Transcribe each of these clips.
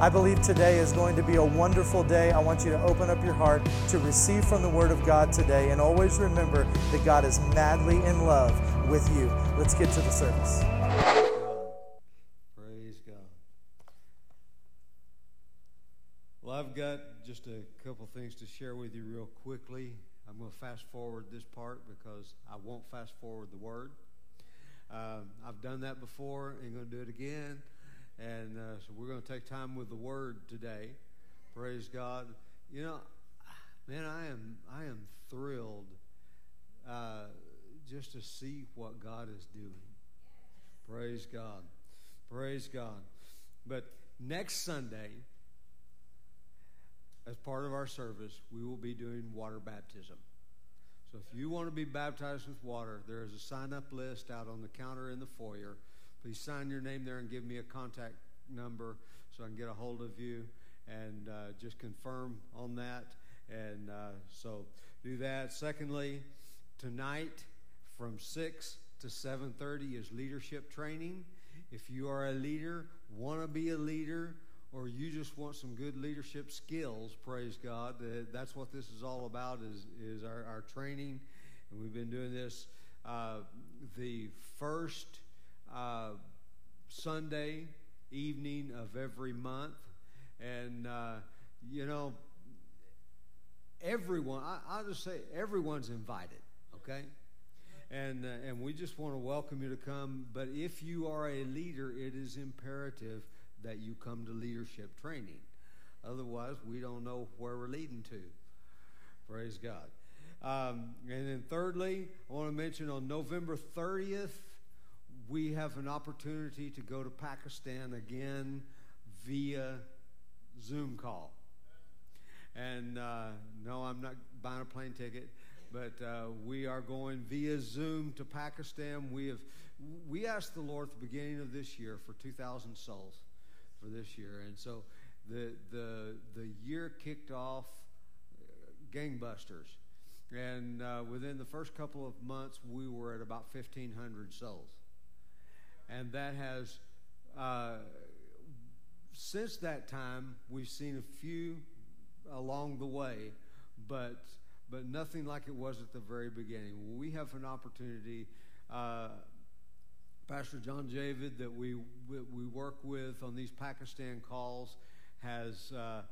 I believe today is going to be a wonderful day. I want you to open up your heart to receive from the Word of God today, and always remember that God is madly in love with you. Let's get to the service. Praise God. Well, I've got just a couple things to share with you real quickly. I'm going to fast forward this part because I won't fast forward the word. Uh, I've done that before and going to do it again. And uh, so we're going to take time with the word today. Praise God. You know, man, I am I am thrilled uh, just to see what God is doing. Praise God. Praise God. But next Sunday, as part of our service, we will be doing water baptism. So if you want to be baptized with water, there is a sign up list out on the counter in the foyer. Please sign your name there and give me a contact number so I can get a hold of you and uh, just confirm on that. And uh, so do that. Secondly, tonight from 6 to 7.30 is leadership training. If you are a leader, want to be a leader, or you just want some good leadership skills, praise God. That's what this is all about is, is our, our training. And we've been doing this uh, the first uh, Sunday evening of every month. And, uh, you know, everyone, I, I'll just say everyone's invited, okay? And, uh, and we just want to welcome you to come. But if you are a leader, it is imperative that you come to leadership training. Otherwise, we don't know where we're leading to. Praise God. Um, and then, thirdly, I want to mention on November 30th, we have an opportunity to go to Pakistan again via Zoom call. And uh, no, I'm not buying a plane ticket, but uh, we are going via Zoom to Pakistan. We have we asked the Lord at the beginning of this year for 2,000 souls for this year, and so the the the year kicked off uh, gangbusters, and uh, within the first couple of months, we were at about 1,500 souls and that has uh, since that time we've seen a few along the way, but but nothing like it was at the very beginning. We have an opportunity. Uh, Pastor John Javid, that we we work with on these Pakistan calls, has uh,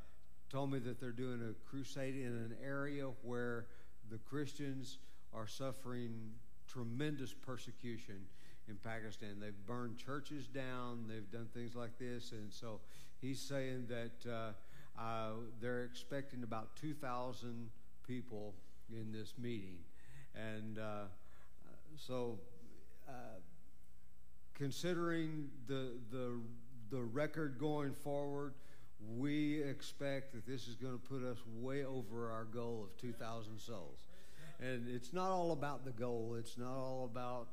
told me that they're doing a crusade in an area where the Christians are suffering tremendous persecution in Pakistan. They've burned churches down. They've done things like this, and so he's saying that uh, uh, they're expecting about 2,000 people in this meeting, and uh, so uh, considering the the the record going forward. We expect that this is going to put us way over our goal of 2,000 souls. And it's not all about the goal. It's not all about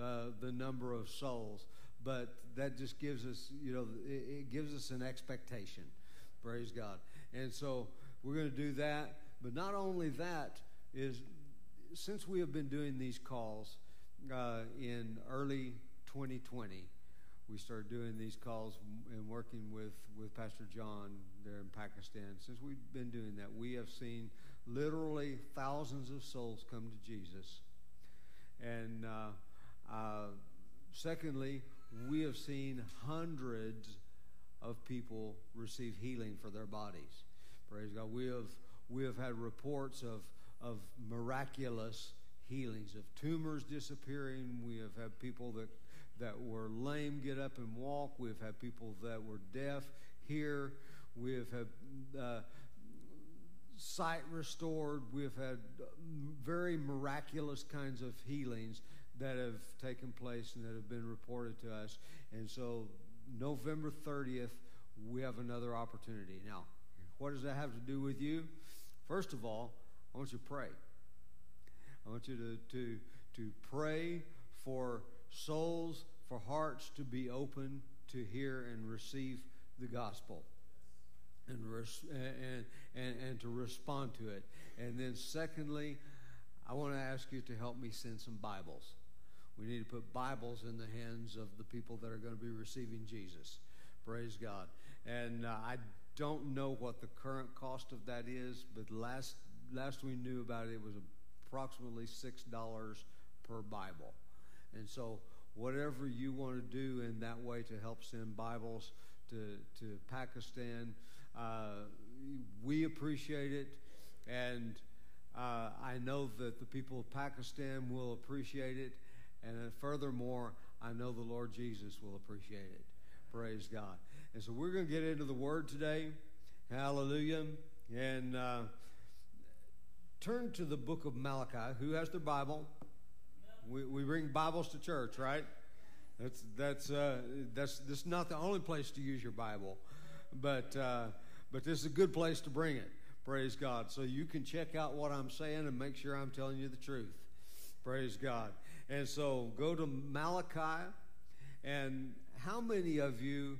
uh, the number of souls. But that just gives us, you know, it, it gives us an expectation. Praise God. And so we're going to do that. But not only that is since we have been doing these calls uh, in early 2020, we started doing these calls and working with, with Pastor John there in Pakistan. Since we've been doing that, we have seen literally thousands of souls come to Jesus. And uh, uh, secondly, we have seen hundreds of people receive healing for their bodies. Praise God. We have we have had reports of of miraculous healings of tumors disappearing. We have had people that that were lame get up and walk. We've had people that were deaf hear. We've had uh, sight restored. We've had very miraculous kinds of healings that have taken place and that have been reported to us. And so, November 30th, we have another opportunity. Now, what does that have to do with you? First of all, I want you to pray. I want you to, to, to pray for souls, for hearts to be open to hear and receive the gospel and, res- and, and, and to respond to it. And then, secondly, I want to ask you to help me send some Bibles. We need to put Bibles in the hands of the people that are going to be receiving Jesus. Praise God. And uh, I don't know what the current cost of that is, but last last we knew about it, it was approximately six dollars per Bible. And so, whatever you want to do in that way to help send Bibles to to Pakistan, uh, we appreciate it, and uh, I know that the people of Pakistan will appreciate it. And furthermore, I know the Lord Jesus will appreciate it. Praise God. And so we're going to get into the Word today. Hallelujah. And uh, turn to the book of Malachi. Who has their Bible? We, we bring Bibles to church, right? That's that's uh, that's this not the only place to use your Bible, but uh, but this is a good place to bring it. Praise God. So you can check out what I'm saying and make sure I'm telling you the truth. Praise God. And so go to Malachi. And how many of you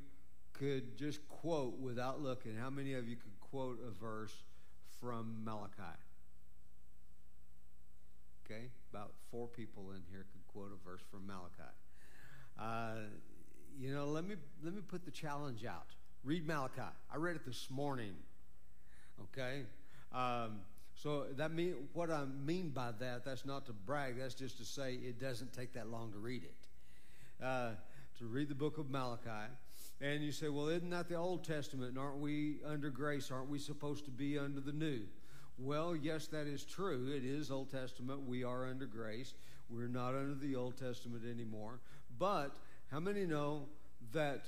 could just quote without looking? How many of you could quote a verse from Malachi? Okay, about four people in here could quote a verse from Malachi. Uh, you know, let me let me put the challenge out. Read Malachi. I read it this morning. Okay, um, so that mean what I mean by that. That's not to brag. That's just to say it doesn't take that long to read it. Uh, to read the book of Malachi, and you say, "Well, isn't that the Old Testament? And aren't we under grace? Aren't we supposed to be under the New?" Well, yes, that is true. It is Old Testament. We are under grace. We're not under the Old Testament anymore. But how many know that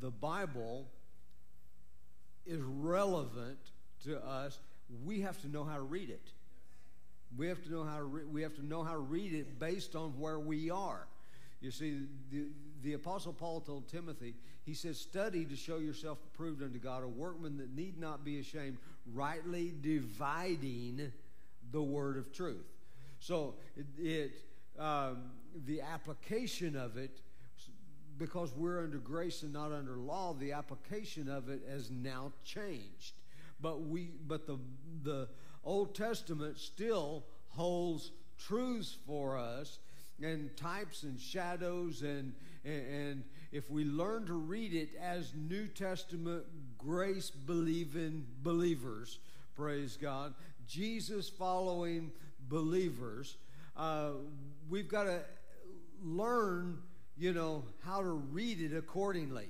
the Bible is relevant to us we have to know how to read it. We have to know how to re- we have to know how to read it based on where we are. You see, the, the Apostle Paul told Timothy, he says, Study to show yourself approved unto God, a workman that need not be ashamed, rightly dividing the word of truth. So it, it um, the application of it, because we're under grace and not under law, the application of it has now changed but we but the the Old Testament still holds truths for us and types and shadows and and if we learn to read it as New Testament grace believing believers, praise God, Jesus following believers, uh, we've got to learn, you know, how to read it accordingly.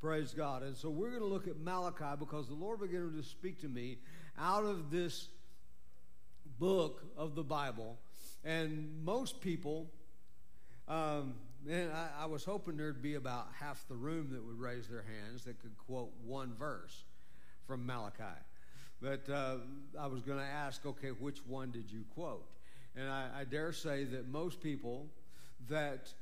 Praise God. And so we're going to look at Malachi because the Lord began to speak to me out of this book of the Bible. And most people, um, and I, I was hoping there'd be about half the room that would raise their hands that could quote one verse from Malachi. But uh, I was going to ask, okay, which one did you quote? And I, I dare say that most people that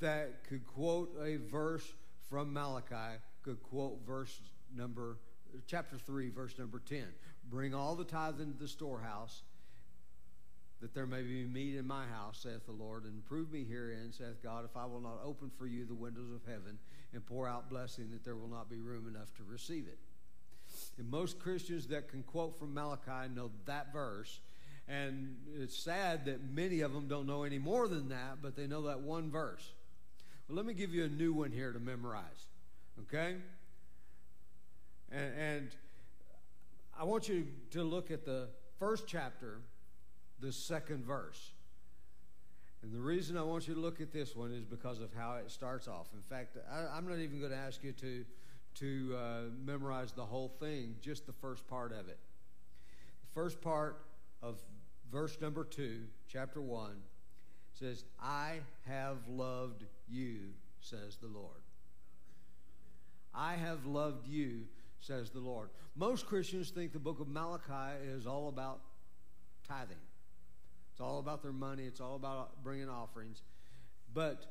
that could quote a verse from Malachi could quote verse number, chapter 3, verse number 10. Bring all the tithes into the storehouse, that there may be meat in my house, saith the Lord, and prove me herein, saith God, if I will not open for you the windows of heaven and pour out blessing, that there will not be room enough to receive it. And most Christians that can quote from Malachi know that verse. And it's sad that many of them don't know any more than that, but they know that one verse. Let me give you a new one here to memorize. Okay? And, and I want you to look at the first chapter, the second verse. And the reason I want you to look at this one is because of how it starts off. In fact, I, am not even going to ask you to, to uh, memorize the whole thing, just the first part of it. The first part of verse number 2, chapter 1, says, I have loved you, says the Lord. I have loved you, says the Lord. Most Christians think the book of Malachi is all about tithing. It's all about their money, it's all about bringing offerings. But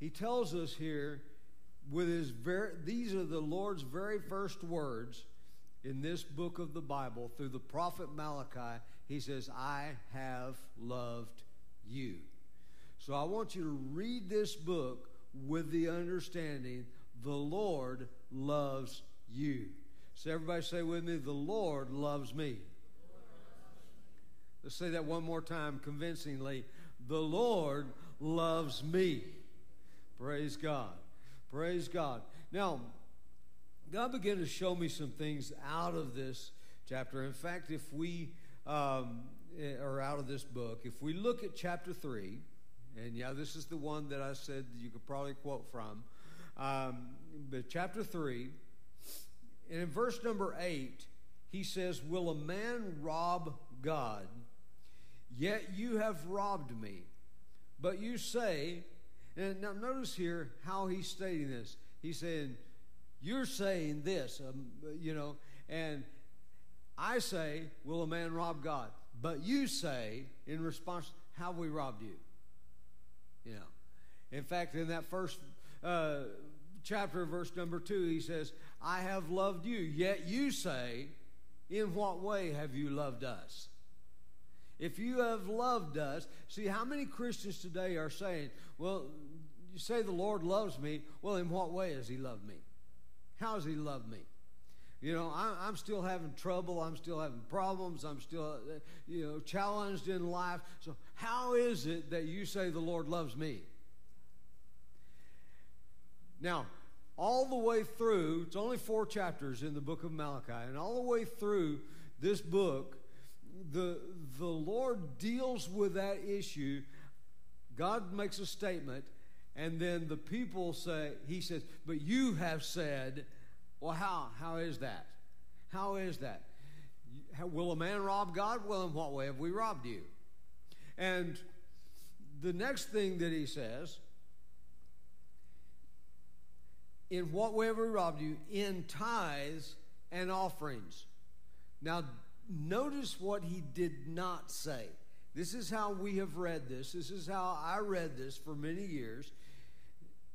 he tells us here with his very these are the Lord's very first words in this book of the Bible through the prophet Malachi. He says, "I have loved you." So I want you to read this book with the understanding the Lord loves you. So everybody say with me, the Lord loves me. Let's say that one more time convincingly. The Lord loves me. Praise God. Praise God. Now, God began to show me some things out of this chapter. In fact, if we um, are out of this book, if we look at chapter 3, and yeah, this is the one that I said you could probably quote from. Um, but chapter 3, and in verse number 8, he says, Will a man rob God? Yet you have robbed me. But you say, and now notice here how he's stating this. He's saying, You're saying this, um, you know, and I say, Will a man rob God? But you say, in response, How we robbed you? You know. In fact, in that first uh, chapter, verse number two, he says, I have loved you. Yet you say, In what way have you loved us? If you have loved us, see how many Christians today are saying, Well, you say the Lord loves me. Well, in what way has He loved me? How has He loved me? You know, I, am still having trouble. I'm still having problems. I'm still, you know, challenged in life. So, how is it that you say the Lord loves me? Now, all the way through, it's only four chapters in the book of Malachi, and all the way through this book, the, the Lord deals with that issue. God makes a statement, and then the people say, He says, But you have said, Well, how? How is that? How is that? Will a man rob God? Well, in what way have we robbed you? And the next thing that he says in what way have we robbed you? In tithes and offerings. Now, notice what he did not say. This is how we have read this. This is how I read this for many years.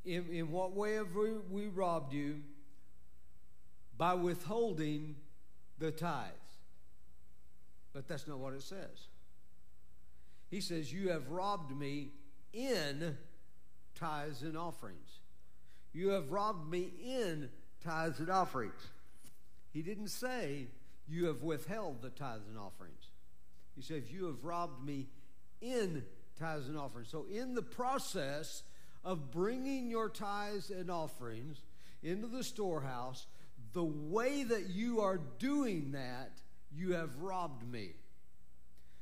In, in what way have we, we robbed you? By withholding the tithes. But that's not what it says. He says, You have robbed me in tithes and offerings. You have robbed me in tithes and offerings. He didn't say, You have withheld the tithes and offerings. He says, You have robbed me in tithes and offerings. So, in the process of bringing your tithes and offerings into the storehouse, the way that you are doing that, you have robbed me.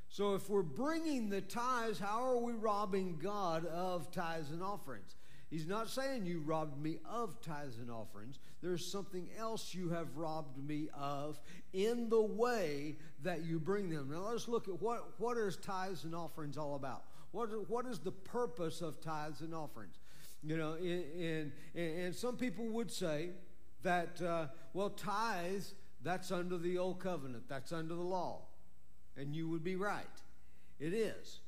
So, if we're bringing the tithes, how are we robbing God of tithes and offerings? He's not saying you robbed me of tithes and offerings. There's something else you have robbed me of in the way that you bring them. Now let's look at what, what is tithes and offerings all about. What, what is the purpose of tithes and offerings? You know, in, in, and some people would say that, uh, well, tithes, that's under the old covenant, that's under the law. And you would be right. It is.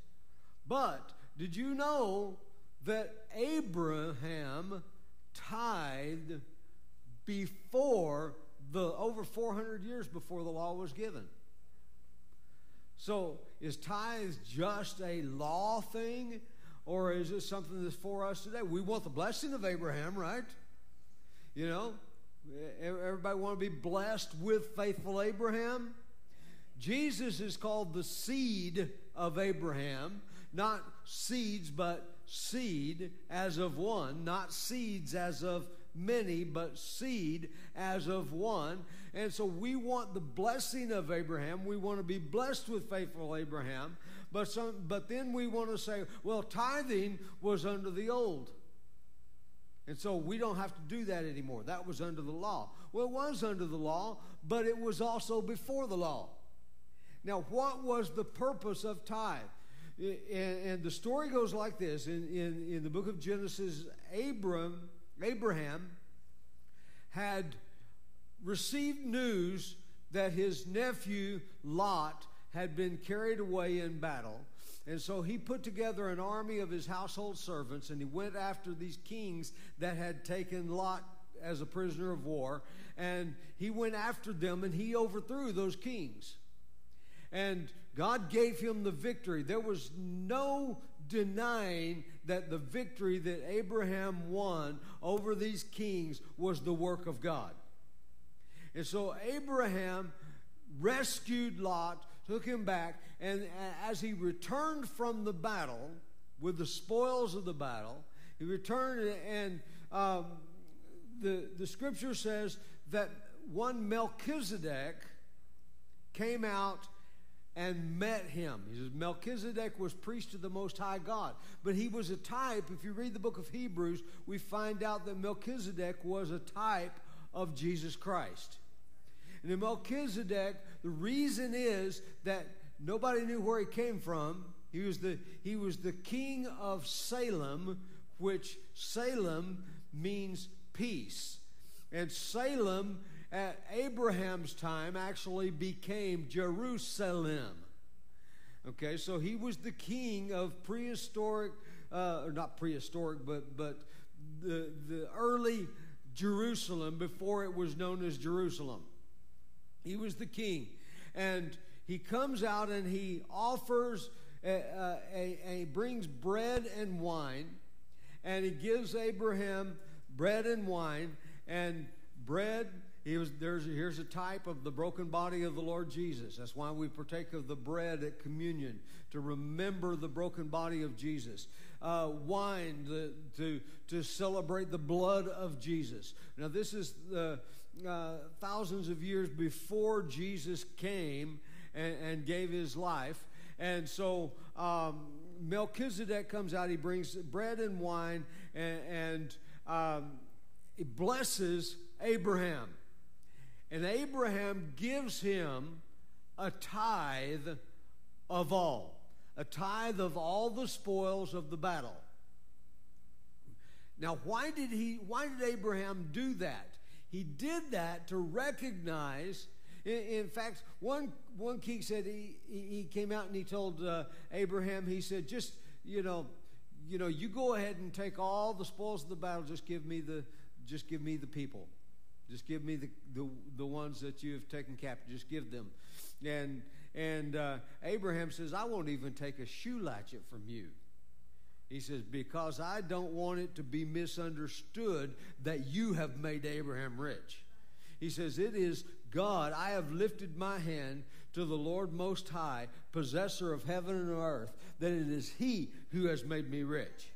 But did you know that Abraham tithed before the over 400 years before the law was given. So, is tithes just a law thing or is it something that's for us today? We want the blessing of Abraham, right? You know, everybody want to be blessed with faithful Abraham. Jesus is called the seed of Abraham, not seeds, but seed as of one, not seeds as of many, but seed as of one. And so we want the blessing of Abraham. We want to be blessed with faithful Abraham. But, some, but then we want to say, well, tithing was under the old. And so we don't have to do that anymore. That was under the law. Well, it was under the law, but it was also before the law. Now, what was the purpose of tithe? and, the story goes like this in, in, in the book of Genesis, Abram, Abraham had received news that his nephew Lot had been carried away in battle. And so he put together an army of his household servants and he went after these kings that had taken Lot as a prisoner of war. And he went after them and he overthrew those kings. And God gave him the victory. There was no denying that the victory that Abraham won over these kings was the work of God. And so Abraham rescued Lot, took him back, and as he returned from the battle with the spoils of the battle, he returned and um, the, the scripture says that one Melchizedek came out and met him. He says Melchizedek was priest of the Most High God, but he was a type. If you read the book of Hebrews, we find out that Melchizedek was a type of Jesus Christ. And Melchizedek, the reason is that nobody knew where he came from. He was the, he was the king of Salem, which Salem means peace. And Salem at Abraham's time actually became Jerusalem. Okay, so he was the king of prehistoric, uh, or not prehistoric, but, but the, the early Jerusalem before it was known as Jerusalem. He was the king. And he comes out and he offers, a, a, a, brings bread and wine, and he gives Abraham bread and wine, and bread. He was, there's, here's a type of the broken body of the Lord Jesus. That's why we partake of the bread at communion, to remember the broken body of Jesus. Uh, wine the, to, to celebrate the blood of Jesus. Now, this is the uh, thousands of years before Jesus came and, and gave his life. And so um, Melchizedek comes out, he brings bread and wine, and, and um, he blesses Abraham. And Abraham gives him a tithe of all, a tithe of all the spoils of the battle. Now, why did he? Why did Abraham do that? He did that to recognize. In, in fact, one, one king said he, he came out and he told uh, Abraham, he said, just, you know, you know, you go ahead and take all the spoils of the battle, just give me the, just give me the people. Just give me the, the, the ones that you have taken captive. Just give them. And, and uh, Abraham says, I won't even take a shoe latchet from you. He says, Because I don't want it to be misunderstood that you have made Abraham rich. He says, It is God. I have lifted my hand to the Lord Most High, possessor of heaven and earth, that it is He who has made me rich.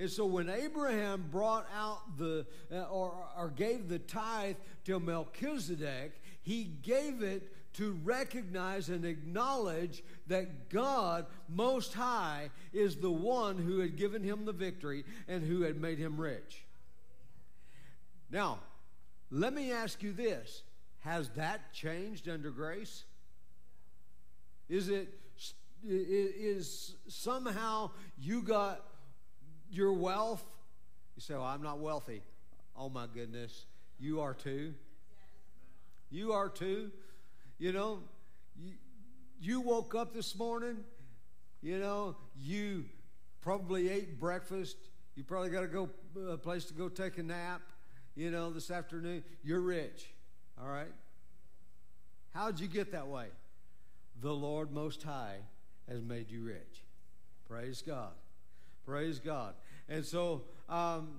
And so when Abraham brought out the, uh, or, or gave the tithe to Melchizedek, he gave it to recognize and acknowledge that God Most High is the one who had given him the victory and who had made him rich. Now, let me ask you this Has that changed under grace? Is it is somehow you got your wealth? You say, Well, I'm not wealthy. Oh my goodness. You are too. You are too. You know, you, you woke up this morning, you know, you probably ate breakfast. You probably got to go a place to go take a nap, you know, this afternoon. You're rich, all right? How'd you get that way? The Lord Most High has made you rich. Praise God. Praise God. And so, um,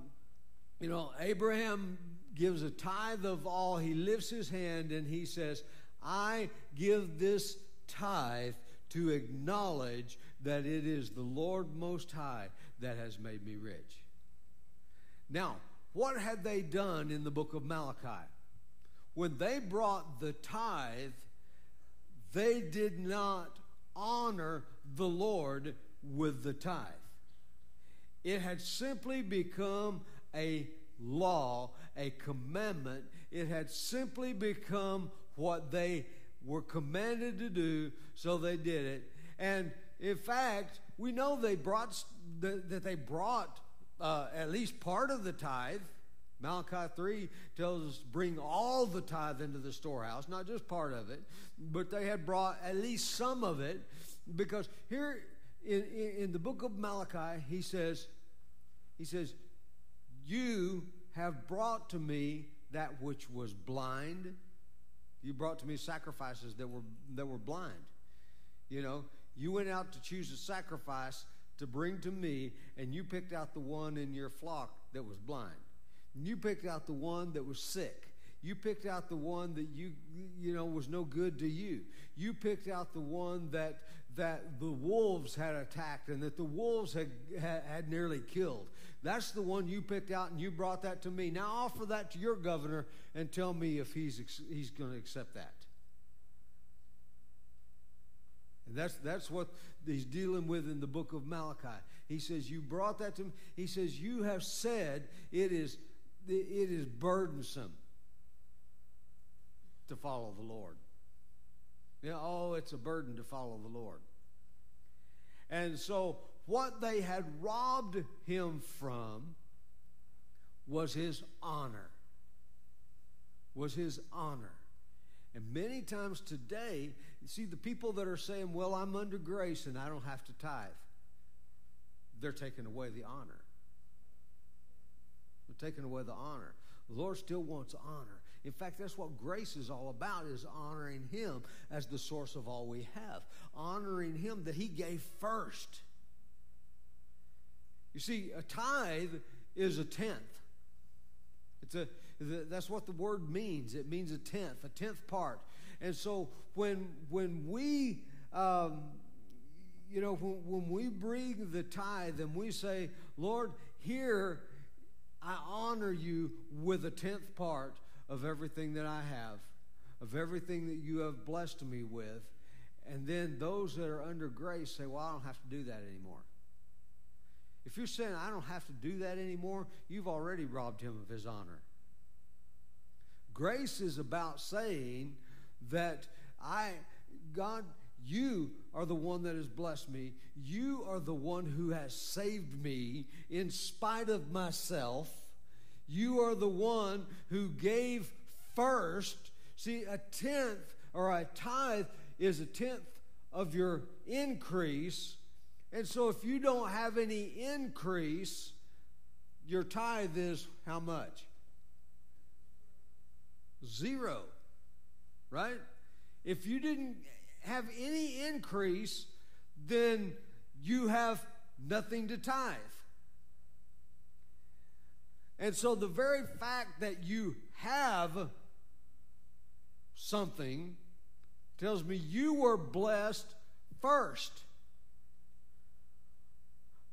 you know, Abraham gives a tithe of all. He lifts his hand and he says, I give this tithe to acknowledge that it is the Lord Most High that has made me rich. Now, what had they done in the book of Malachi? When they brought the tithe, they did not honor the Lord with the tithe. It had simply become a law, a commandment. It had simply become what they were commanded to do, so they did it. And in fact, we know they brought that they brought uh, at least part of the tithe. Malachi 3 tells us bring all the tithe into the storehouse, not just part of it, but they had brought at least some of it because here in, in, in the book of Malachi, he says, he says, You have brought to me that which was blind. You brought to me sacrifices that were that were blind. You know, you went out to choose a sacrifice to bring to me, and you picked out the one in your flock that was blind. You picked out the one that was sick. You picked out the one that you you know was no good to you. You picked out the one that that the wolves had attacked and that the wolves had, had, had nearly killed. That's the one you picked out and you brought that to me. Now offer that to your governor and tell me if he's, he's going to accept that. And that's, that's what he's dealing with in the book of Malachi. He says, You brought that to me. He says, You have said it is, it is burdensome to follow the Lord. You know, oh, it's a burden to follow the Lord. And so, what they had robbed him from was his honor. Was his honor. And many times today, you see the people that are saying, Well, I'm under grace and I don't have to tithe, they're taking away the honor. They're taking away the honor. The Lord still wants honor. In fact, that's what grace is all about is honoring him as the source of all we have. Honoring him that he gave first. You see, a tithe is a tenth. It's a that's what the word means. It means a tenth, a tenth part. And so when when we um, you know when, when we bring the tithe and we say, Lord, here I honor you with a tenth part of everything that I have, of everything that you have blessed me with. And then those that are under grace say, Well, I don't have to do that anymore. If you're saying, I don't have to do that anymore, you've already robbed him of his honor. Grace is about saying that I, God, you are the one that has blessed me. You are the one who has saved me in spite of myself. You are the one who gave first. See, a tenth or a tithe is a tenth of your increase. And so if you don't have any increase, your tithe is how much? Zero. Right? If you didn't have any increase, then you have nothing to tithe. And so the very fact that you have something tells me you were blessed first.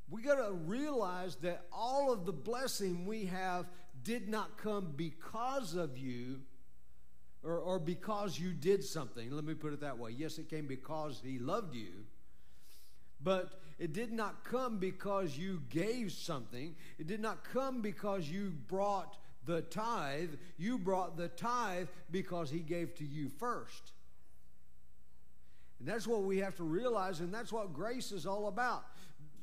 We got to realize that all of the blessing we have did not come because of you or, or because you did something. Let me put it that way. Yes, it came because He loved you, but it did not come because you gave something. It did not come because you brought the tithe. You brought the tithe because He gave to you first. And that's what we have to realize, and that's what grace is all about.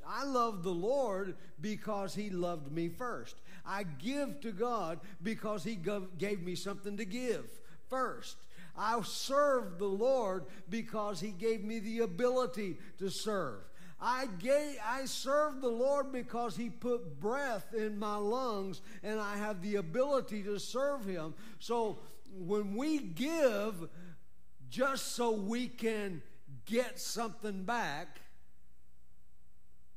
I love the Lord because He loved me first. I give to God because He gave me something to give first. I serve the Lord because He gave me the ability to serve. I gave, I serve the Lord because He put breath in my lungs and I have the ability to serve Him. So when we give just so we can get something back,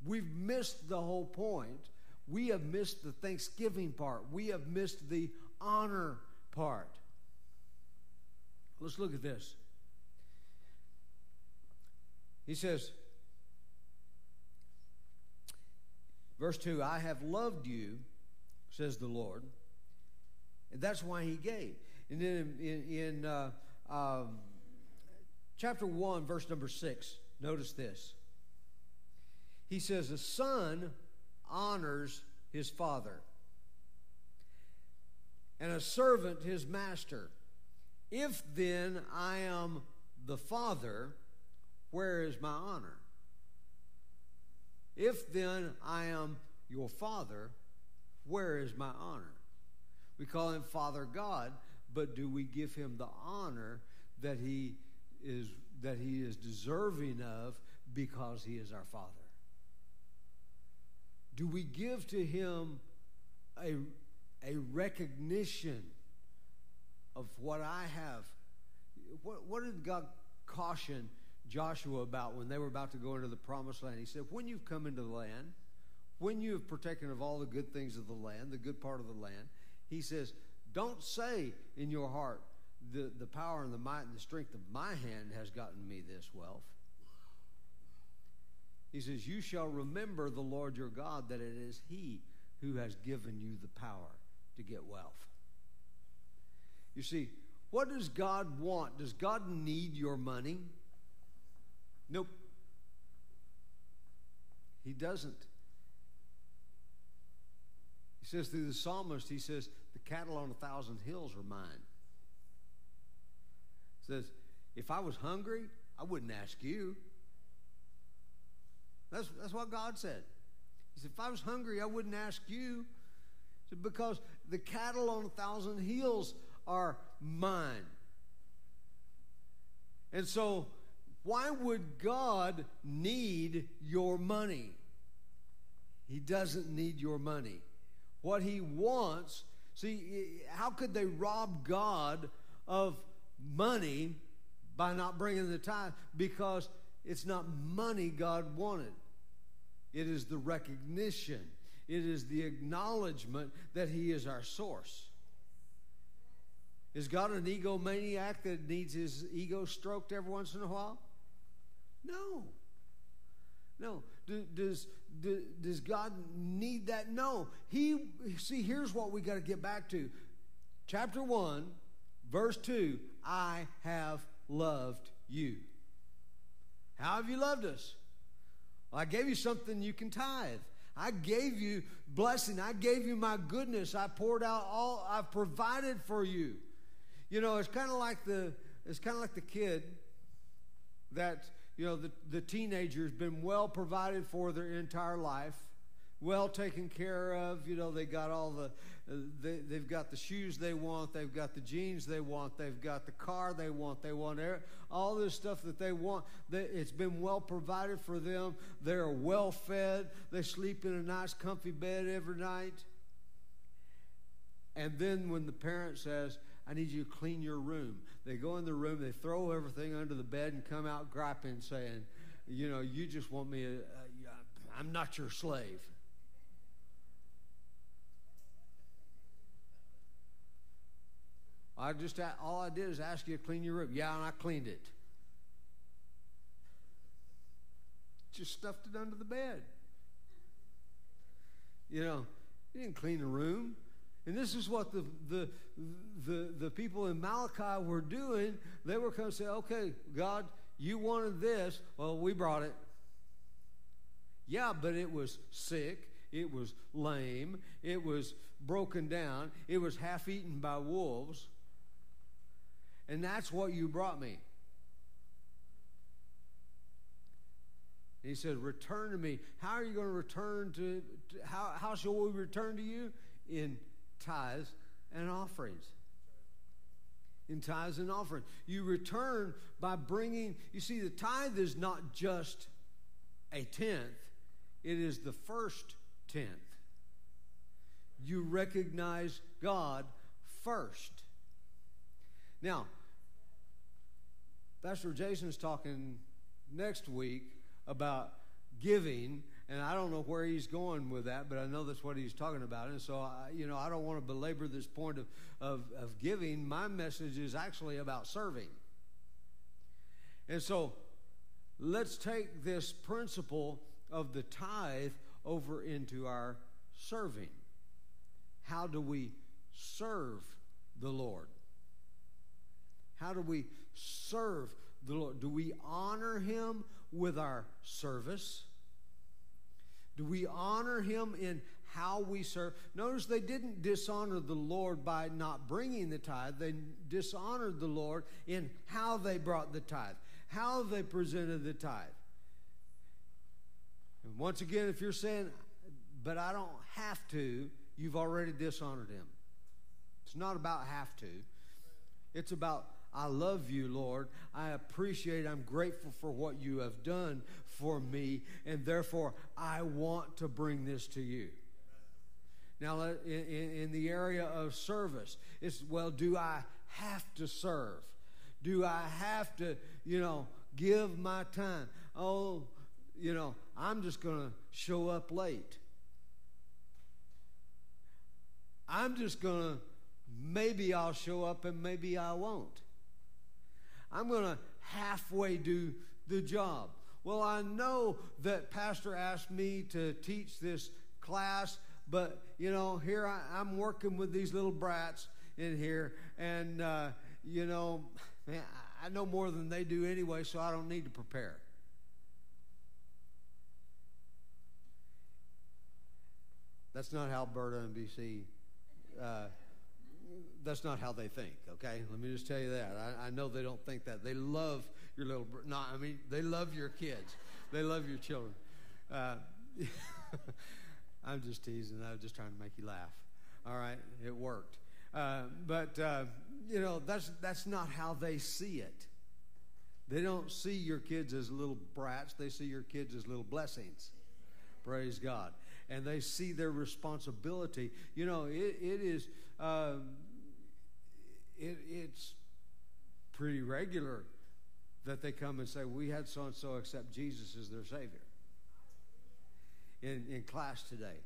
we've missed the whole point. We have missed the thanksgiving part. We have missed the honor part. Let's look at this. He says, Verse 2 I have loved you, says the Lord. And that's why he gave. And then in, in, uh, um, chapter 1, verse number 6, notice this. He says, A son honors his father, and a servant his master. If then I am the father, where is my honor? If then I am your father, where is my honor? We call him Father God, but do we give him the honor that he is that he is deserving of because he is our father? Do we give to him a, a recognition of what I have? What, what did God caution Joshua about when they were about to go into the promised land? He said, When you've come into the land, when you have partaken of all the good things of the land, the good part of the land, he says, Don't say in your heart, the, the power and the might and the strength of my hand has gotten me this wealth. He says, You shall remember the Lord your God, that it is He who has given you the power to get wealth. You see, what does God want? Does God need your money? Nope. He doesn't. He says through the psalmist, he says, The cattle on a thousand hills are mine. He says, If I was hungry, I wouldn't ask you. That's, that's what God said. He said, If I was hungry, I wouldn't ask you. He said, because the cattle on a thousand hills are mine. And so, why would God need your money? He doesn't need your money. What he wants, see, how could they rob God of money by not bringing the tithe? Because it's not money God wanted. It is the recognition, it is the acknowledgement that He is our source. Is God an egomaniac that needs his ego stroked every once in a while? No. No. Does, does God need that? No. He, see, here's what we got to get back to. Chapter 1, verse 2 I have loved you. How have you loved us? Well, I gave you something you can tithe. I gave you blessing. I gave you my goodness. I poured out all I've provided for you. You know, it's kind of like the it's kind of like the kid that you know the, the teenager's been well provided for their entire life well taken care of. You know, they got all the, they, they've got the shoes they want, they've got the jeans they want, they've got the car they want, they want air, all this stuff that they want. They, it's been well provided for them. They're well fed. They sleep in a nice, comfy bed every night. And then when the parent says, I need you to clean your room, they go in the room, they throw everything under the bed and come out griping, saying, You know, you just want me, to, uh, I'm not your slave. I just all I did is ask you to clean your room. Yeah, and I cleaned it. Just stuffed it under the bed. You know, you didn't clean the room. And this is what the, the, the, the people in Malachi were doing. They were to say, okay, God, you wanted this. Well, we brought it. Yeah, but it was sick. It was lame. It was broken down. It was half eaten by wolves and that's what you brought me. he said, Return to me. How are you going to return to, to, how, how shall we return to you? In tithes and offerings. In tithes and offerings. You return by bringing, you see, the tithe is not just a tenth, it is the first tenth. You recognize God first. Now, Pastor Jason's talking next week about giving, and I don't know where he's going with that, but I know that's what he's talking about. And so, I, you know, I don't want to belabor this point of, of, of giving. My message is actually about serving. And so, let's take this principle of the tithe over into our serving. How do we serve the Lord? How do we serve the Lord? Do we honor Him with our service? Do we honor Him in how we serve? Notice they didn't dishonor the Lord by not bringing the tithe, they dishonored the Lord in how they brought the tithe, how they presented the tithe. And once again, if you're saying, but I don't have to, you've already dishonored him. It's not about have to, it's about I love you, Lord. I appreciate, I'm grateful for what you have done for me, and therefore I want to bring this to you. Now, in, in, the area of service, it's well, do I have to serve? Do I have to, you know, give my time? Oh, you know, I'm just going to show up late. I'm just going to, maybe I'll show up and maybe I won't. I'm going to halfway do the job. Well, I know that Pastor asked me to teach this class, but, you know, here I, am working with these little brats in here, and, uh, you know, man, I know more than they do anyway, so I don't need to prepare. That's not how Berta and BC. Uh, that's not how they think. Okay, let me just tell you that. I, I know they don't think that. They love your little. No, I mean they love your kids. They love your children. Uh, I'm just teasing. I'm just trying to make you laugh. All right, it worked. Uh, but uh, you know that's that's not how they see it. They don't see your kids as little brats. They see your kids as little blessings. Praise God and they see their responsibility. You know, it, it is, um, it, it's pretty regular that they come and say, We had so and so accept Jesus as their Savior in, in class today.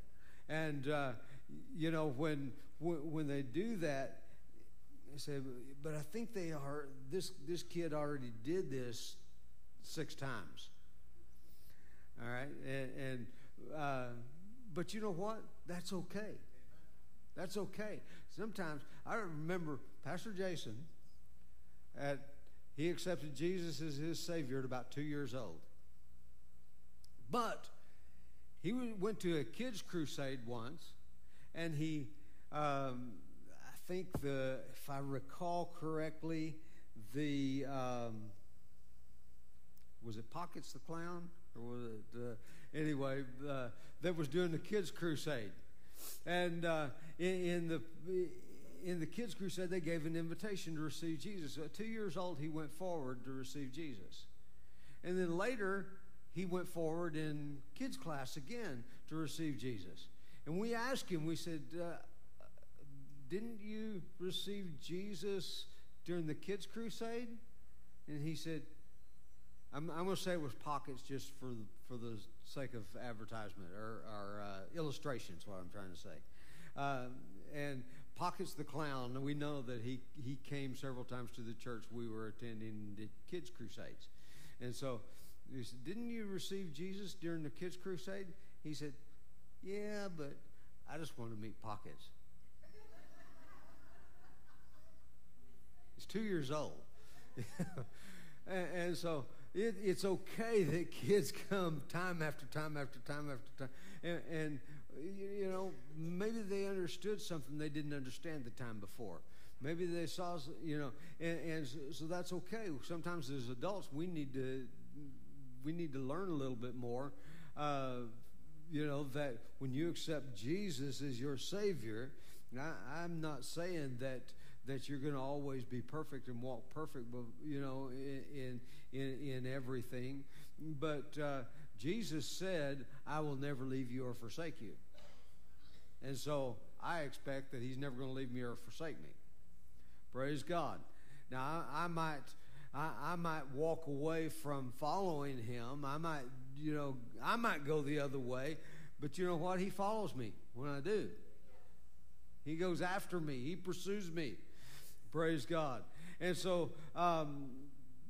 And, uh, you know, when, when they do that, they say, But I think they are, this, this kid already did this six times. All right? And, and uh, but you know what? That's okay. That's okay. Sometimes I remember Pastor Jason at he accepted Jesus as his Savior at about two years old. But he went to a kids' crusade once, and he, um, I think the, if I recall correctly, the um, was it Pockets the Clown or was it uh, anyway, uh, that was doing the kids' crusade. And uh, in, in, the in the kids' crusade, they gave an invitation to receive Jesus. At two years old, he went forward to receive Jesus. And then later, he went forward in kids' class again to receive Jesus. And we asked him, we said, uh, Didn't you receive Jesus during the kids' crusade? And he said, I'm, I'm going to say it was pockets just for for the sake of advertisement or, or uh, illustration is what I'm trying to say. Uh, and Pockets the Clown, we know that he, he came several times to the church we were attending the kids' crusades. And so he said, Didn't you receive Jesus during the kids' crusade? He said, Yeah, but I just want to meet Pockets. He's two years old. and, and so it, it's okay that kids come time after time after time after time. And, and, you know, maybe they understood something they didn't understand the time before. Maybe they saw, you know, and, and so, so that's okay. Sometimes as adults, we need to we need to learn a little bit more. Uh, you know that when you accept Jesus as your Savior, I, I'm not saying that that you're going to always be perfect and walk perfect, you know, in in, in everything. But uh, Jesus said, "I will never leave you or forsake you," and so I expect that He's never going to leave me or forsake me. Praise God. Now I, I might. I, I might walk away from following him. I might, you know, I might go the other way, but you know what? He follows me when I do. He goes after me. He pursues me. Praise God. And so, um,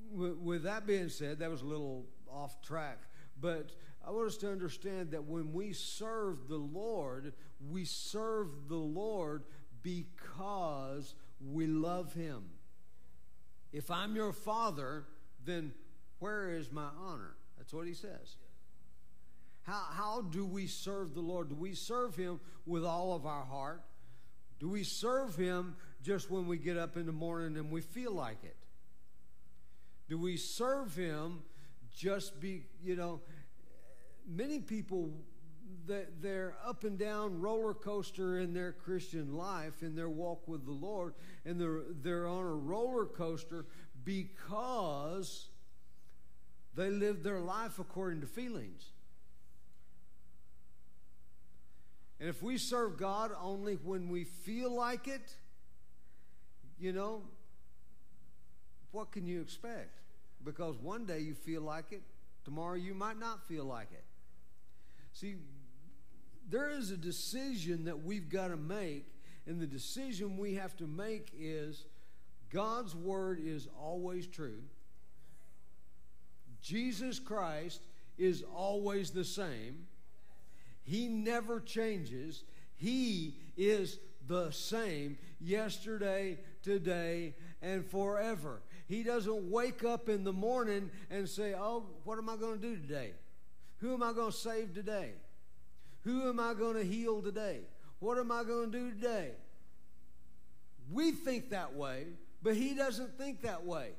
with that being said, that was a little off track. But I want us to understand that when we serve the Lord, we serve the Lord because we love Him. If I'm your father, then where is my honor? That's what He says. How, how do we serve the Lord? Do we serve Him with all of our heart? Do we serve Him just when we get up in the morning and we feel like it? Do we serve Him just be, you know, many people they're up and down roller coaster in their Christian life, in their walk with the Lord, and they're, they're on a roller coaster because they live their life according to feelings. And if we serve God only when we feel like it, you know, what can you expect? Because one day you feel like it, tomorrow you might not feel like it. See, there is a decision that we've got to make, and the decision we have to make is God's word is always true. Jesus Christ is always the same. He never changes. He is the same yesterday, today, and forever. He doesn't wake up in the morning and say, Oh, what am I going to do today? Who am I going to save today? Who am I going to heal today? What am I going to do today? We think that way, but He doesn't think that way.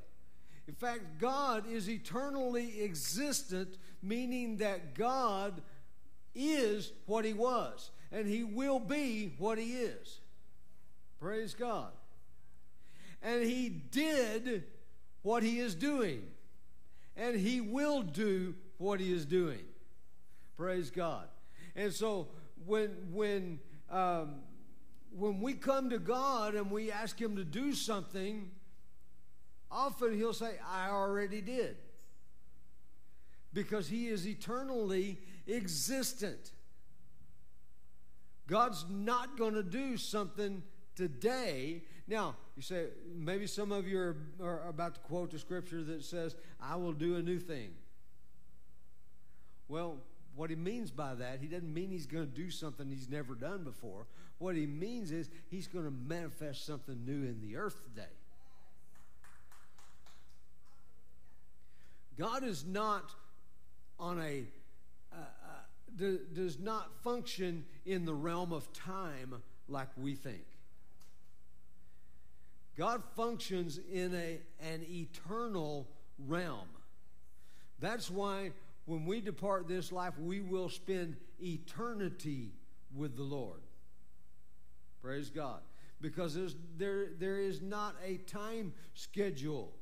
In fact, God is eternally existent, meaning that God is what He was, and He will be what He is. Praise God. And He did what He is doing, and He will do what He is doing. Praise God. And so when when um, when we come to God and we ask Him to do something, often He'll say, "I already did," because He is eternally existent. God's not going to do something today. Now, you say, maybe some of you are, are, about to quote the scripture that says, I will do a new thing. Well, what he means by that, he doesn't mean he's going to do something he's never done before. What he means is he's going to manifest something new in the earth today. God is not on a uh, uh, does not function in the realm of time like we think. God functions in a, an eternal realm. That's why when we depart this life, we will spend eternity with the Lord. Praise God. Because there, there is not a time schedule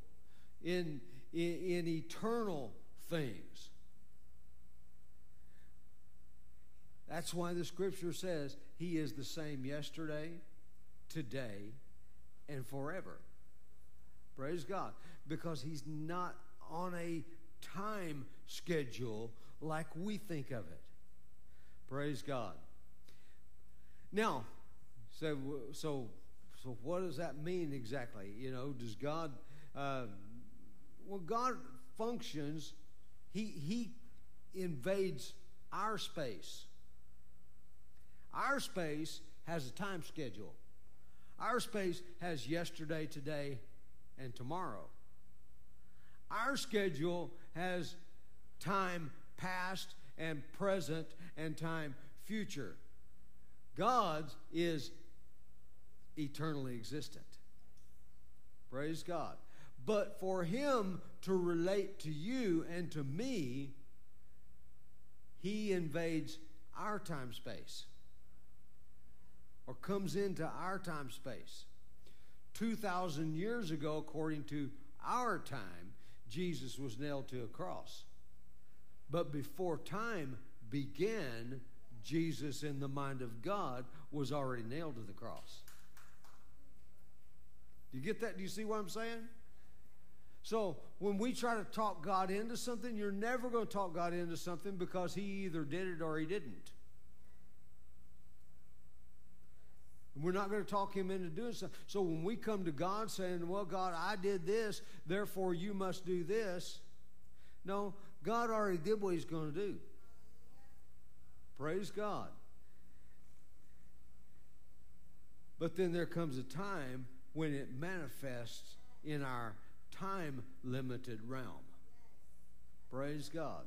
in, in, in eternal things. That's why the scripture says he is the same yesterday, today, and forever. Praise God. Because he's not on a time schedule like we think of it. Praise God. Now, so so so what does that mean exactly? You know, does God? Uh, well, God functions. He he invades our space. Our space has a time schedule. Our space has yesterday, today, and tomorrow. Our schedule has time past and present and time future. God's is eternally existent. Praise God. But for Him to relate to you and to me, He invades our time space or comes into our time space. 2,000 years ago, according to our time, Jesus was nailed to a cross. But before time began, Jesus, in the mind of God, was already nailed to the cross. Do you get that? Do you see what I'm saying? So when we try to talk God into something, you're never going to talk God into something because He either did it or He didn't. We're not going to talk him into doing something. So when we come to God saying, Well, God, I did this, therefore you must do this. No, God already did what he's going to do. Praise God. But then there comes a time when it manifests in our time limited realm. Praise God.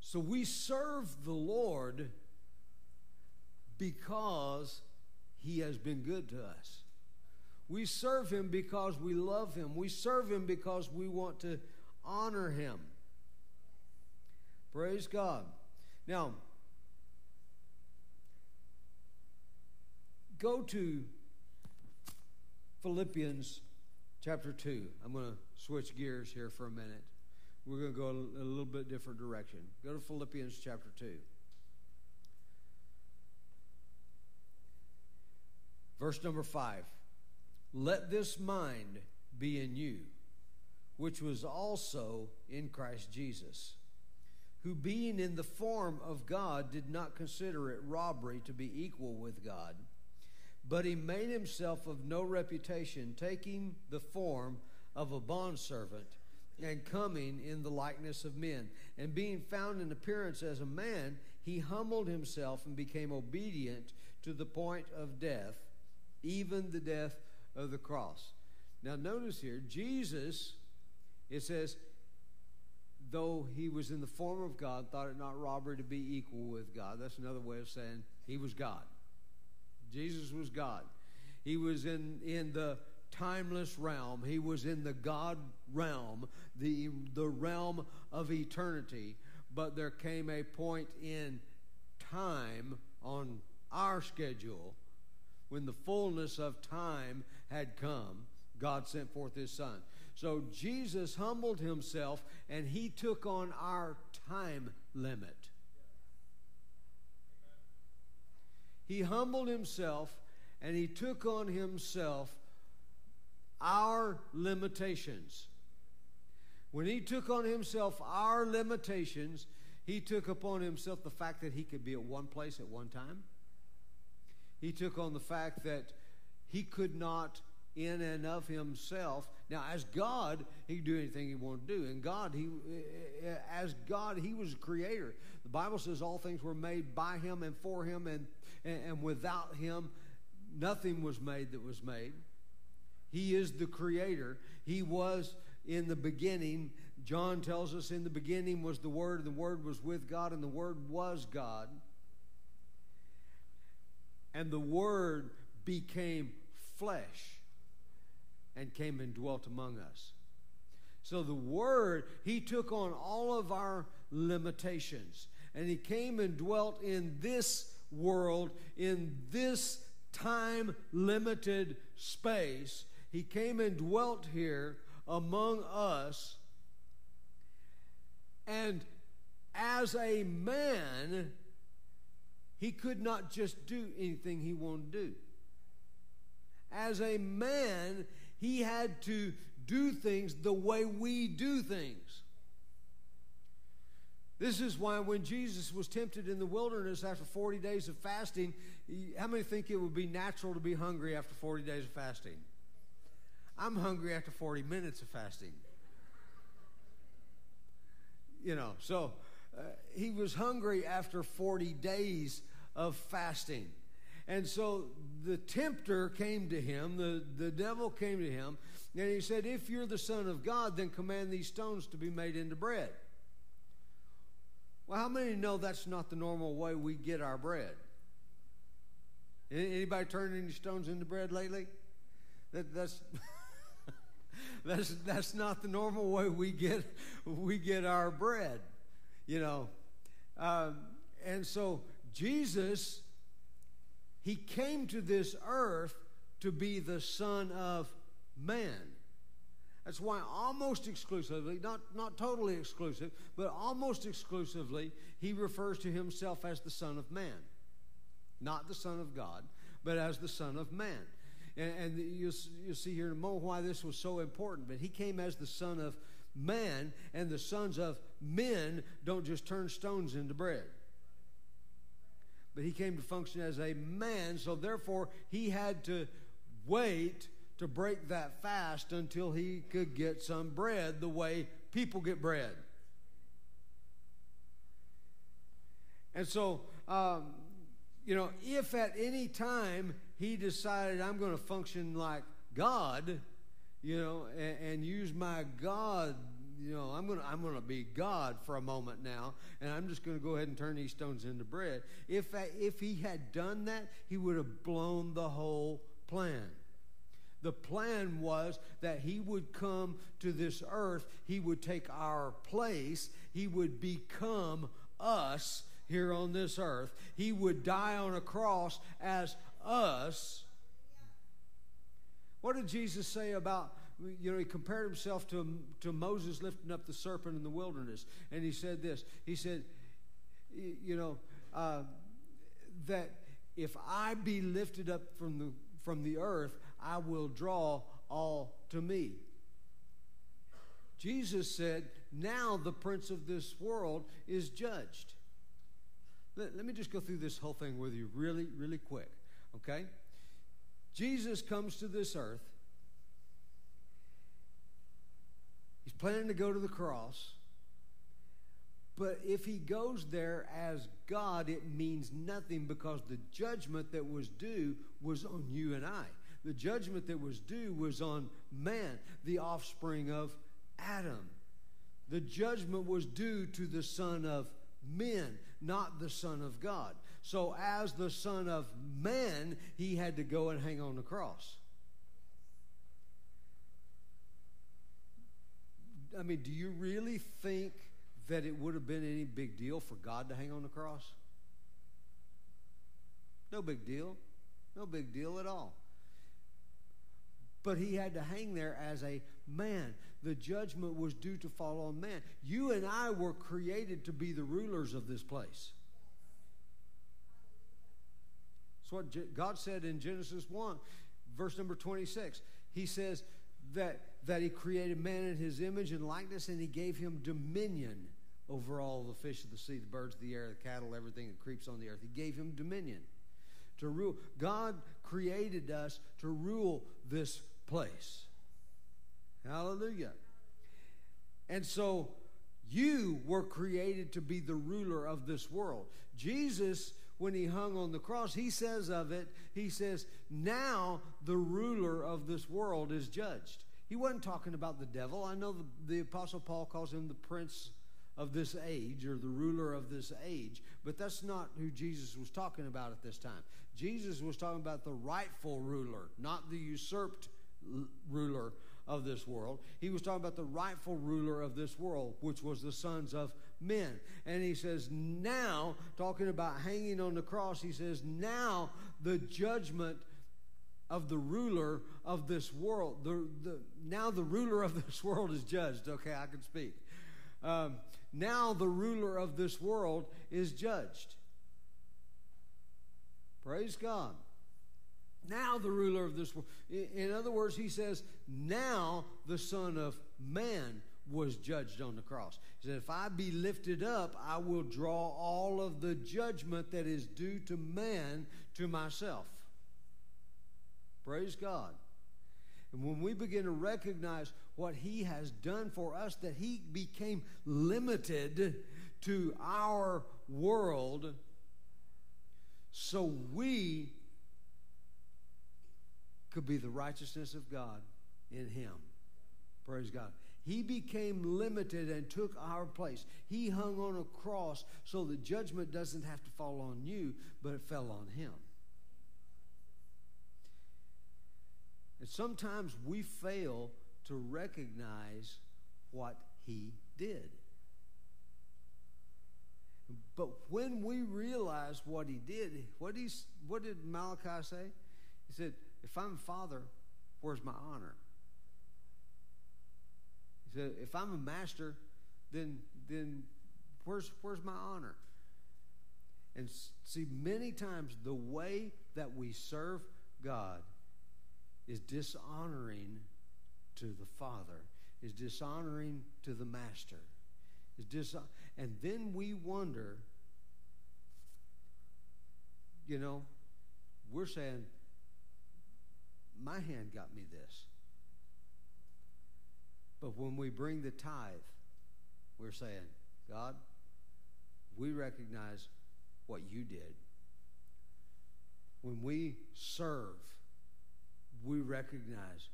So we serve the Lord because he has been good to us. We serve him because we love him. We serve him because we want to honor him. Praise God. Now, go to Philippians chapter 2. I'm going to switch gears here for a minute. We're going to go a, little bit different direction. Go to Philippians chapter 2. Verse number 5. Let this mind be in you, which was also in Christ Jesus, who being in the form of God did not consider it robbery to be equal with God but he made himself of no reputation, taking the form of a bondservant and coming in the likeness of men. And being found in appearance as a man, he humbled himself and became obedient to the point of death, even the death of the cross. Now, notice here, Jesus, it says, though he was in the form of God, thought it not robbery to be equal with God. That's another way of saying he was God. Jesus was God. He was in, in the timeless realm. He was in the God realm, the, the realm of eternity. But there came a point in time on our schedule when the fullness of time had come. God sent forth his son. So Jesus humbled himself and he took on our time limit. He humbled himself and he took on himself our limitations. When he took on himself our limitations, he took upon himself the fact that he could be at one place at one time. He took on the fact that he could not, in and of himself, now as God, he could do anything he wanted to do. And God, he, eh, as God, he was a creator. The Bible says all things were made by him and for him, and and, and without him, nothing was made that was made. He is the creator. He was in the beginning. John tells us in the beginning was the Word, and the Word was with God, and the Word was God. And the Word became flesh and came and dwelt among us. So the Word, He took on all of our limitations, and He came and dwelt in this world in this time limited space. He came and dwelt here among us. And as a man, he could not just do anything he wanted to do. As a man, he had to do things the way we do things. This is why when Jesus was tempted in the wilderness after 40 days of fasting, how many think it would be natural to be hungry after 40 days of fasting? I'm hungry after 40 minutes of fasting. You know, so uh, he was hungry after 40 days of fasting. And so the tempter came to him, the, the devil came to him, and he said, If you're the Son of God, then command these stones to be made into bread. Well, how many know that's not the normal way we get our bread? Anybody turned any stones into bread lately? That, that's that's that's not the normal way we get we get our bread, you know. Um, and so Jesus, he came to this earth to be the Son of Man. That's why almost exclusively, not, not totally exclusive, but almost exclusively, he refers to himself as the Son of Man. Not the Son of God, but as the Son of Man. And, and you'll, you'll see here in a moment why this was so important. But he came as the Son of Man, and the sons of men don't just turn stones into bread. But he came to function as a man, so therefore he had to wait to break that fast until he could get some bread the way people get bread. And so, um, you know, if at any time he decided I'm going to function like God, you know, and, and use my God, you know, I'm to I'm to be God for a moment now, and I'm just to go ahead and turn these stones into bread. If if he had done that, he would have blown the whole plan. The plan was that he would come to this earth, he would take our place, he would become us here on this earth. He would die on a cross as us. What did Jesus say about you know, he compared himself to, to Moses lifting up the serpent in the wilderness. And he said this He said, you know, uh, that if I be lifted up from the, from the earth, I will draw all to me. Jesus said, Now the prince of this world is judged. Let, let me just go through this whole thing with you really, really quick, okay? Jesus comes to this earth. He's planning to go to the cross. But if he goes there as God, it means nothing because the judgment that was due was on you and I. The judgment that was due was on man, the offspring of Adam. The judgment was due to the Son of men, not the Son of God. So, as the Son of man, he had to go and hang on the cross. I mean, do you really think that it would have been any big deal for God to hang on the cross? No big deal. No big deal at all. But he had to hang there as a man. The judgment was due to fall on man. You and I were created to be the rulers of this place. That's what God said in Genesis 1, verse number 26. He says that, that he created man in his image and likeness, and he gave him dominion over all the fish of the sea, the birds of the air, the cattle, everything that creeps on the earth. He gave him dominion to rule. God created us to rule this place. Hallelujah. And so you were created to be the ruler of this world. Jesus, when he hung on the cross, he says of it, he says, Now the ruler of this world is judged. He wasn't talking about the devil. I know the, the Apostle Paul calls him the prince of this age or the ruler of this age, but that's not who Jesus was talking about at this time. Jesus was talking about the rightful ruler, not the usurped ruler of this world. He was talking about the rightful ruler of this world, which was the sons of men. And he says, now, talking about hanging on the cross, he says, now the judgment of the ruler of this world, the, the, now the ruler of this world is judged. Okay, I can speak. Um, now the ruler of this world is judged. Praise God. Now the ruler of this world. In other words, he says, now the Son of Man was judged on the cross. He said, If I be lifted up, I will draw all of the judgment that is due to man to myself. Praise God. And when we begin to recognize what He has done for us, that He became limited to our world so we could be the righteousness of God in Him. Praise God. He became limited and took our place. He hung on a cross so the judgment doesn't have to fall on you, but it fell on Him. And sometimes we fail to recognize what he did. But when we realize what he did, what, he, what did Malachi say? He said, If I'm a father, where's my honor? He said, If I'm a master, then, then where's, where's my honor? And see, many times the way that we serve God is dishonoring to the Father, is dishonoring to the Master. Is dis- and then we wonder, you know, we're saying, my hand got me this. But when we bring the tithe, we're saying, God, we recognize what you did. When we serve, we recognize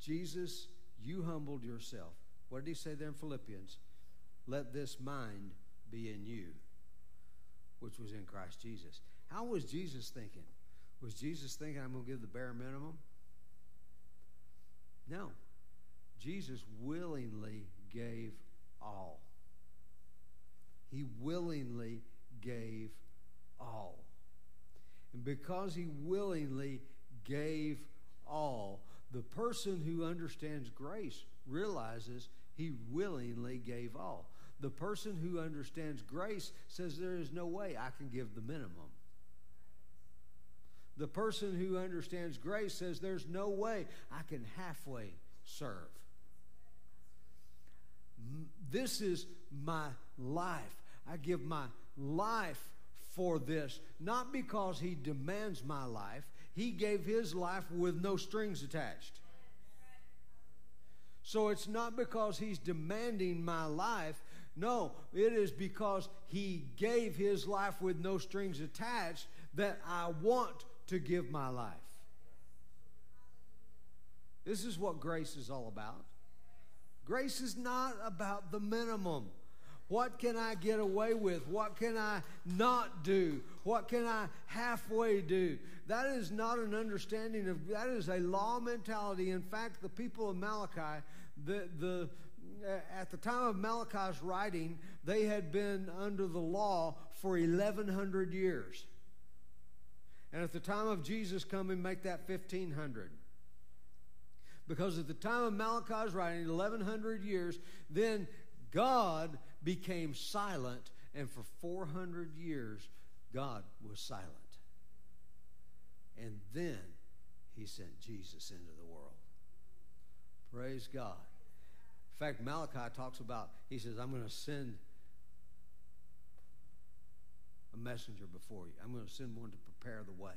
Jesus, you humbled yourself. What did he say there in Philippians? Let this mind be in you, which was in Christ Jesus. How was Jesus thinking? Was Jesus thinking, I'm going to give the bare minimum? No. Jesus willingly gave all. He willingly gave all. And because he willingly gave all, the person who understands grace realizes he willingly gave all. The person who understands grace says there is no way I can give the minimum. The person who understands grace says there's no way I can halfway serve. This is my life. I give my life for this, not because he demands my life. He gave his life with no strings attached. So it's not because he's demanding my life. No, it is because he gave his life with no strings attached that I want to give my life. This is what grace is all about. Grace is not about the minimum. What can I get away with? What can I not do? What can I halfway do? That is not an understanding of that is a law mentality. In fact, the people of Malachi, the the uh, at the time of Malachi's writing, they had been under the law for 1100 years. And at the time of Jesus coming, make that 1500. Because at the time of Malachi's writing, 1100 years, then God became silent, and for 400 years, God was silent. And then he sent Jesus into the world. Praise God. In fact, Malachi talks about, he says, I'm going to send a messenger before you. I'm going to send one to prepare the way.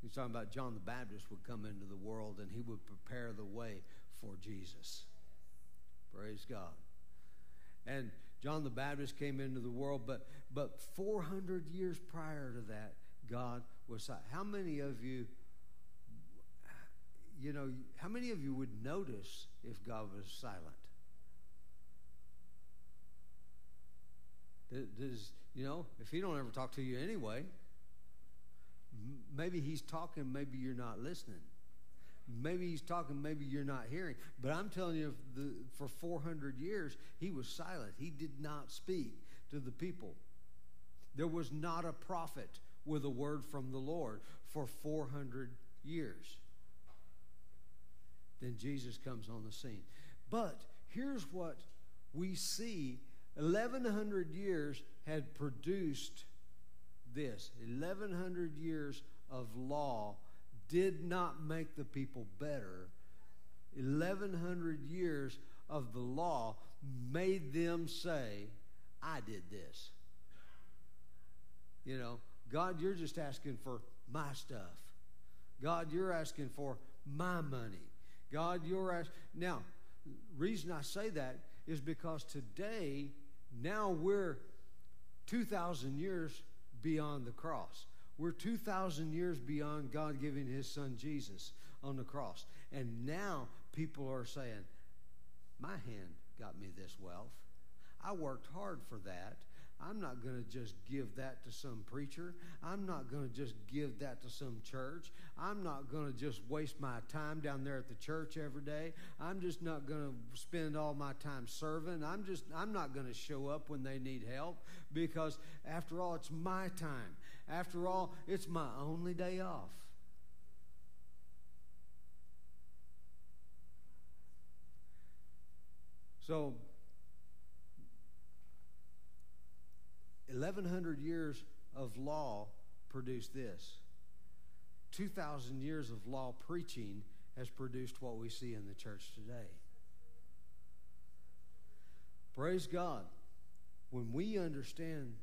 He's talking about John the Baptist would come into the world and he would prepare the way for Jesus. Praise God. And John the Baptist came into the world, but but 400 years prior to that, God was silent. How many of you, you know, how many of you would notice if God was silent? Does, you know, if he don't ever talk to you anyway, maybe he's talking, maybe you're not listening. Maybe he's talking, maybe you're not hearing. But I'm telling you, the, for 400 years, he was silent. He did not speak to the people. There was not a prophet with a word from the Lord for 400 years. Then Jesus comes on the scene. But here's what we see 1100 years had produced this 1100 years of law did not make the people better. 1100 years of the law made them say, I did this. You know, God, you're just asking for my stuff. God, you're asking for my money. God, you're asking. Now, reason I say that is because today, now we're 2,000 years beyond the cross. We're 2,000 years beyond God giving his son Jesus on the cross. And now people are saying, My hand got me this wealth. I worked hard for that. I'm not going to just give that to some preacher. I'm not going to just give that to some church. I'm not going to just waste my time down there at the church every day. I'm just not going to spend all my time serving. I'm just I'm not going to show up when they need help because after all it's my time. After all, it's my only day off. So 1100 years of law produced this. 2,000 years of law preaching has produced what we see in the church today. Praise God. When we understand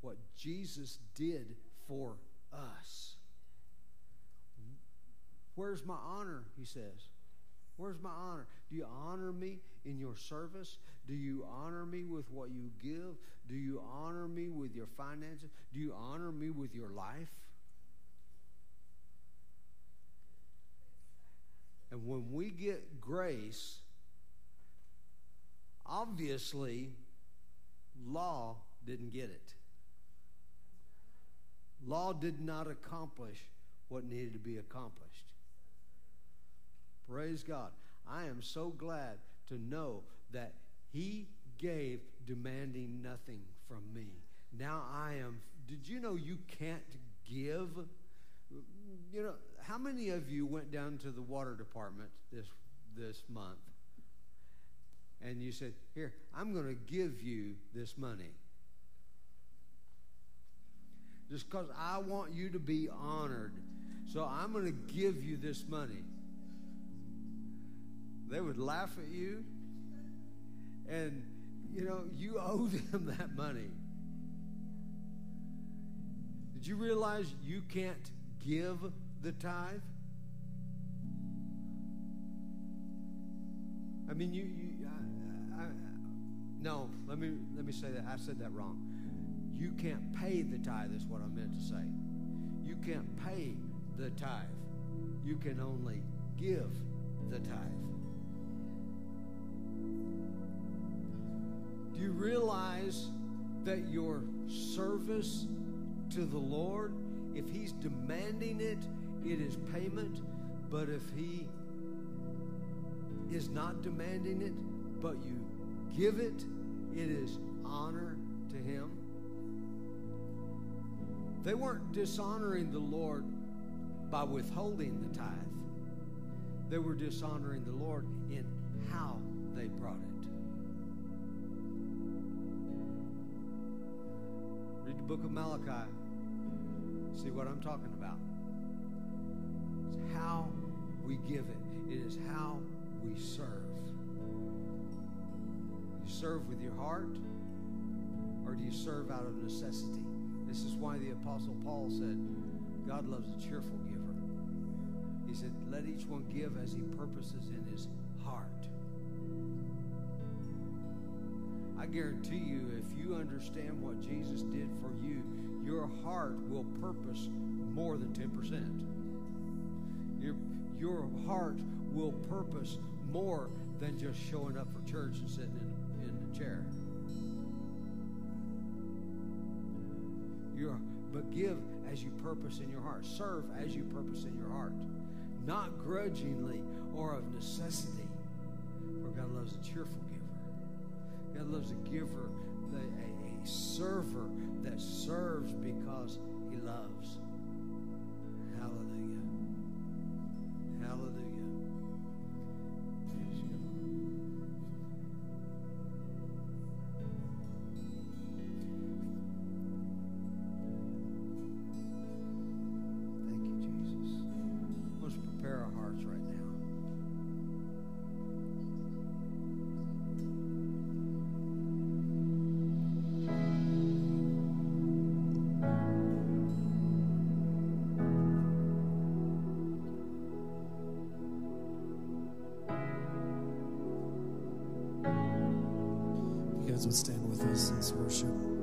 what Jesus did for us, where's my honor? He says. Where's my honor? Do you honor me in your service? Do you honor me with what you give? Do you honor me with your finances? Do you honor me with your life? And when we get grace, obviously, law didn't get it. Law did not accomplish what needed to be accomplished. Praise God. I am so glad to know that He gave demanding nothing from me. Now I am. Did you know you can't give? You know, how many of you went down to the water department this this month and you said, "Here, I'm going to give you this money." Just because I want you to be honored. So I'm going to give you this money. They would laugh at you, and you know, you owe them that money. Did you realize you can't give the tithe? I mean, you, you I, I, no, let me, let me say that. I said that wrong. You can't pay the tithe, is what I meant to say. You can't pay the tithe. You can only give the tithe. You realize that your service to the Lord, if He's demanding it, it is payment, but if He is not demanding it, but you give it, it is honor to Him? They weren't dishonoring the Lord by withholding the tithe. They were dishonoring the Lord in how they brought it. Book of Malachi. See what I'm talking about. It's how we give it, it is how we serve. You serve with your heart, or do you serve out of necessity? This is why the Apostle Paul said, God loves a cheerful giver. He said, Let each one give as he purposes in his heart. I guarantee you, if you understand what Jesus did for you, your heart will purpose more than 10%. Your, your heart will purpose more than just showing up for church and sitting in, in the chair. Your, but give as you purpose in your heart. Serve as you purpose in your heart. Not grudgingly or of necessity. For God loves a cheerful giver. God loves a giver, a, a, server that serves because he loves. Would stand with us in worship.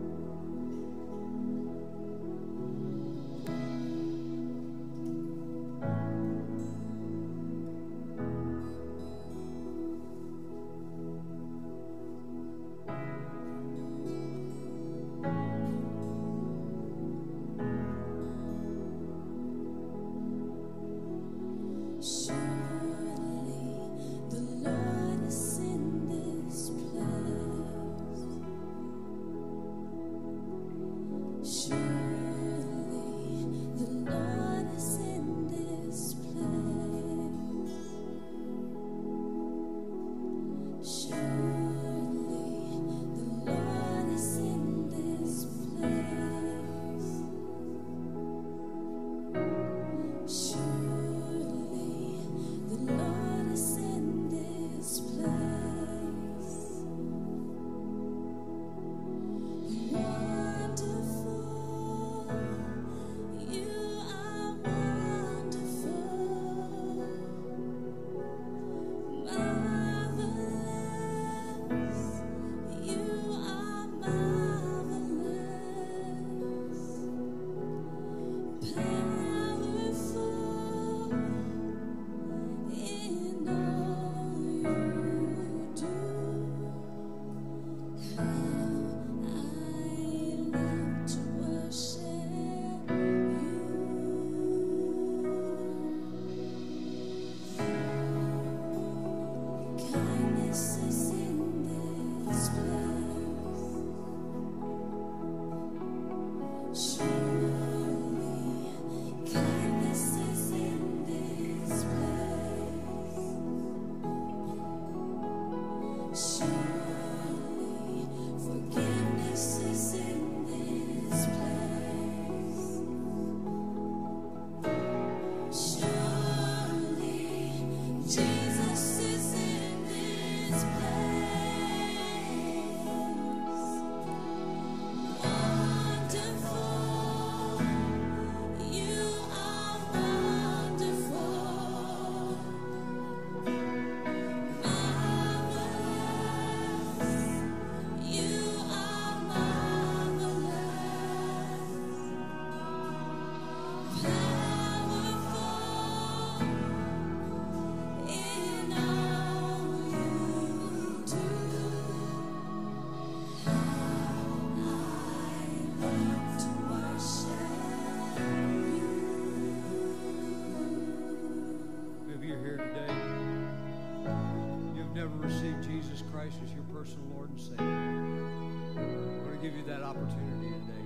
Personal Lord and Savior, I want to give you that opportunity today.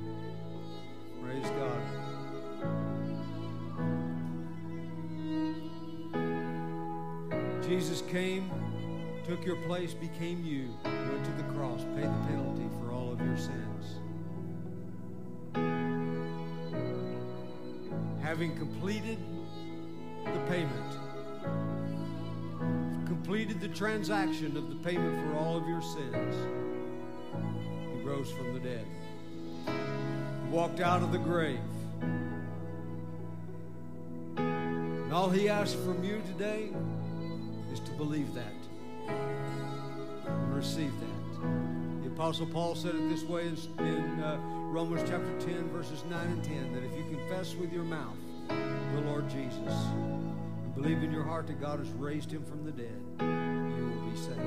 Praise God. Jesus came, took your place, became you, went to the cross, paid the penalty for all of your sins. Having completed the payment, completed the transaction of the payment for all of your sins, he rose from the dead, he walked out of the grave. And all he asks from you today is to believe that and receive that. The Apostle Paul said it this way in, in uh, Romans chapter 10, verses 9 and 10 that if you confess with your mouth the Lord Jesus believe in your heart that God has raised him from the dead, you will be saved.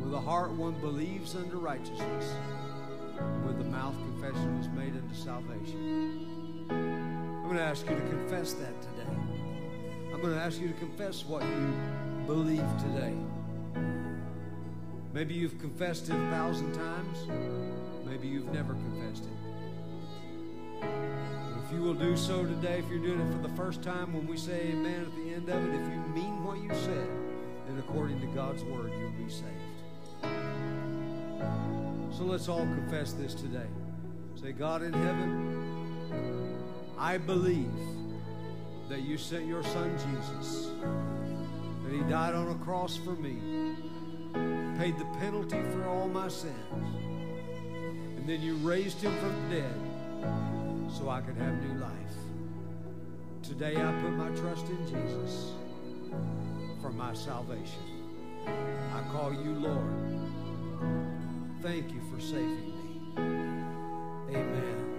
With the heart one believes unto righteousness, with the mouth confession is made unto salvation. I'm going to ask you to confess that today. I'm going to ask you to confess what you believe today. Maybe you've confessed it a thousand times. Maybe you've never confessed it. You will do so today, if you're doing it for the first time, when we say amen at the end of it, if you mean what you said, then according to God's word, you'll be saved. So let's all confess this today. Say, God in heaven, I believe that you sent your son Jesus, that he died on a cross for me, paid the penalty for all my sins, and then you raised him from the dead so I could have new life. Today I put my trust in Jesus for my salvation. I call you Lord. Thank you for saving me. Amen.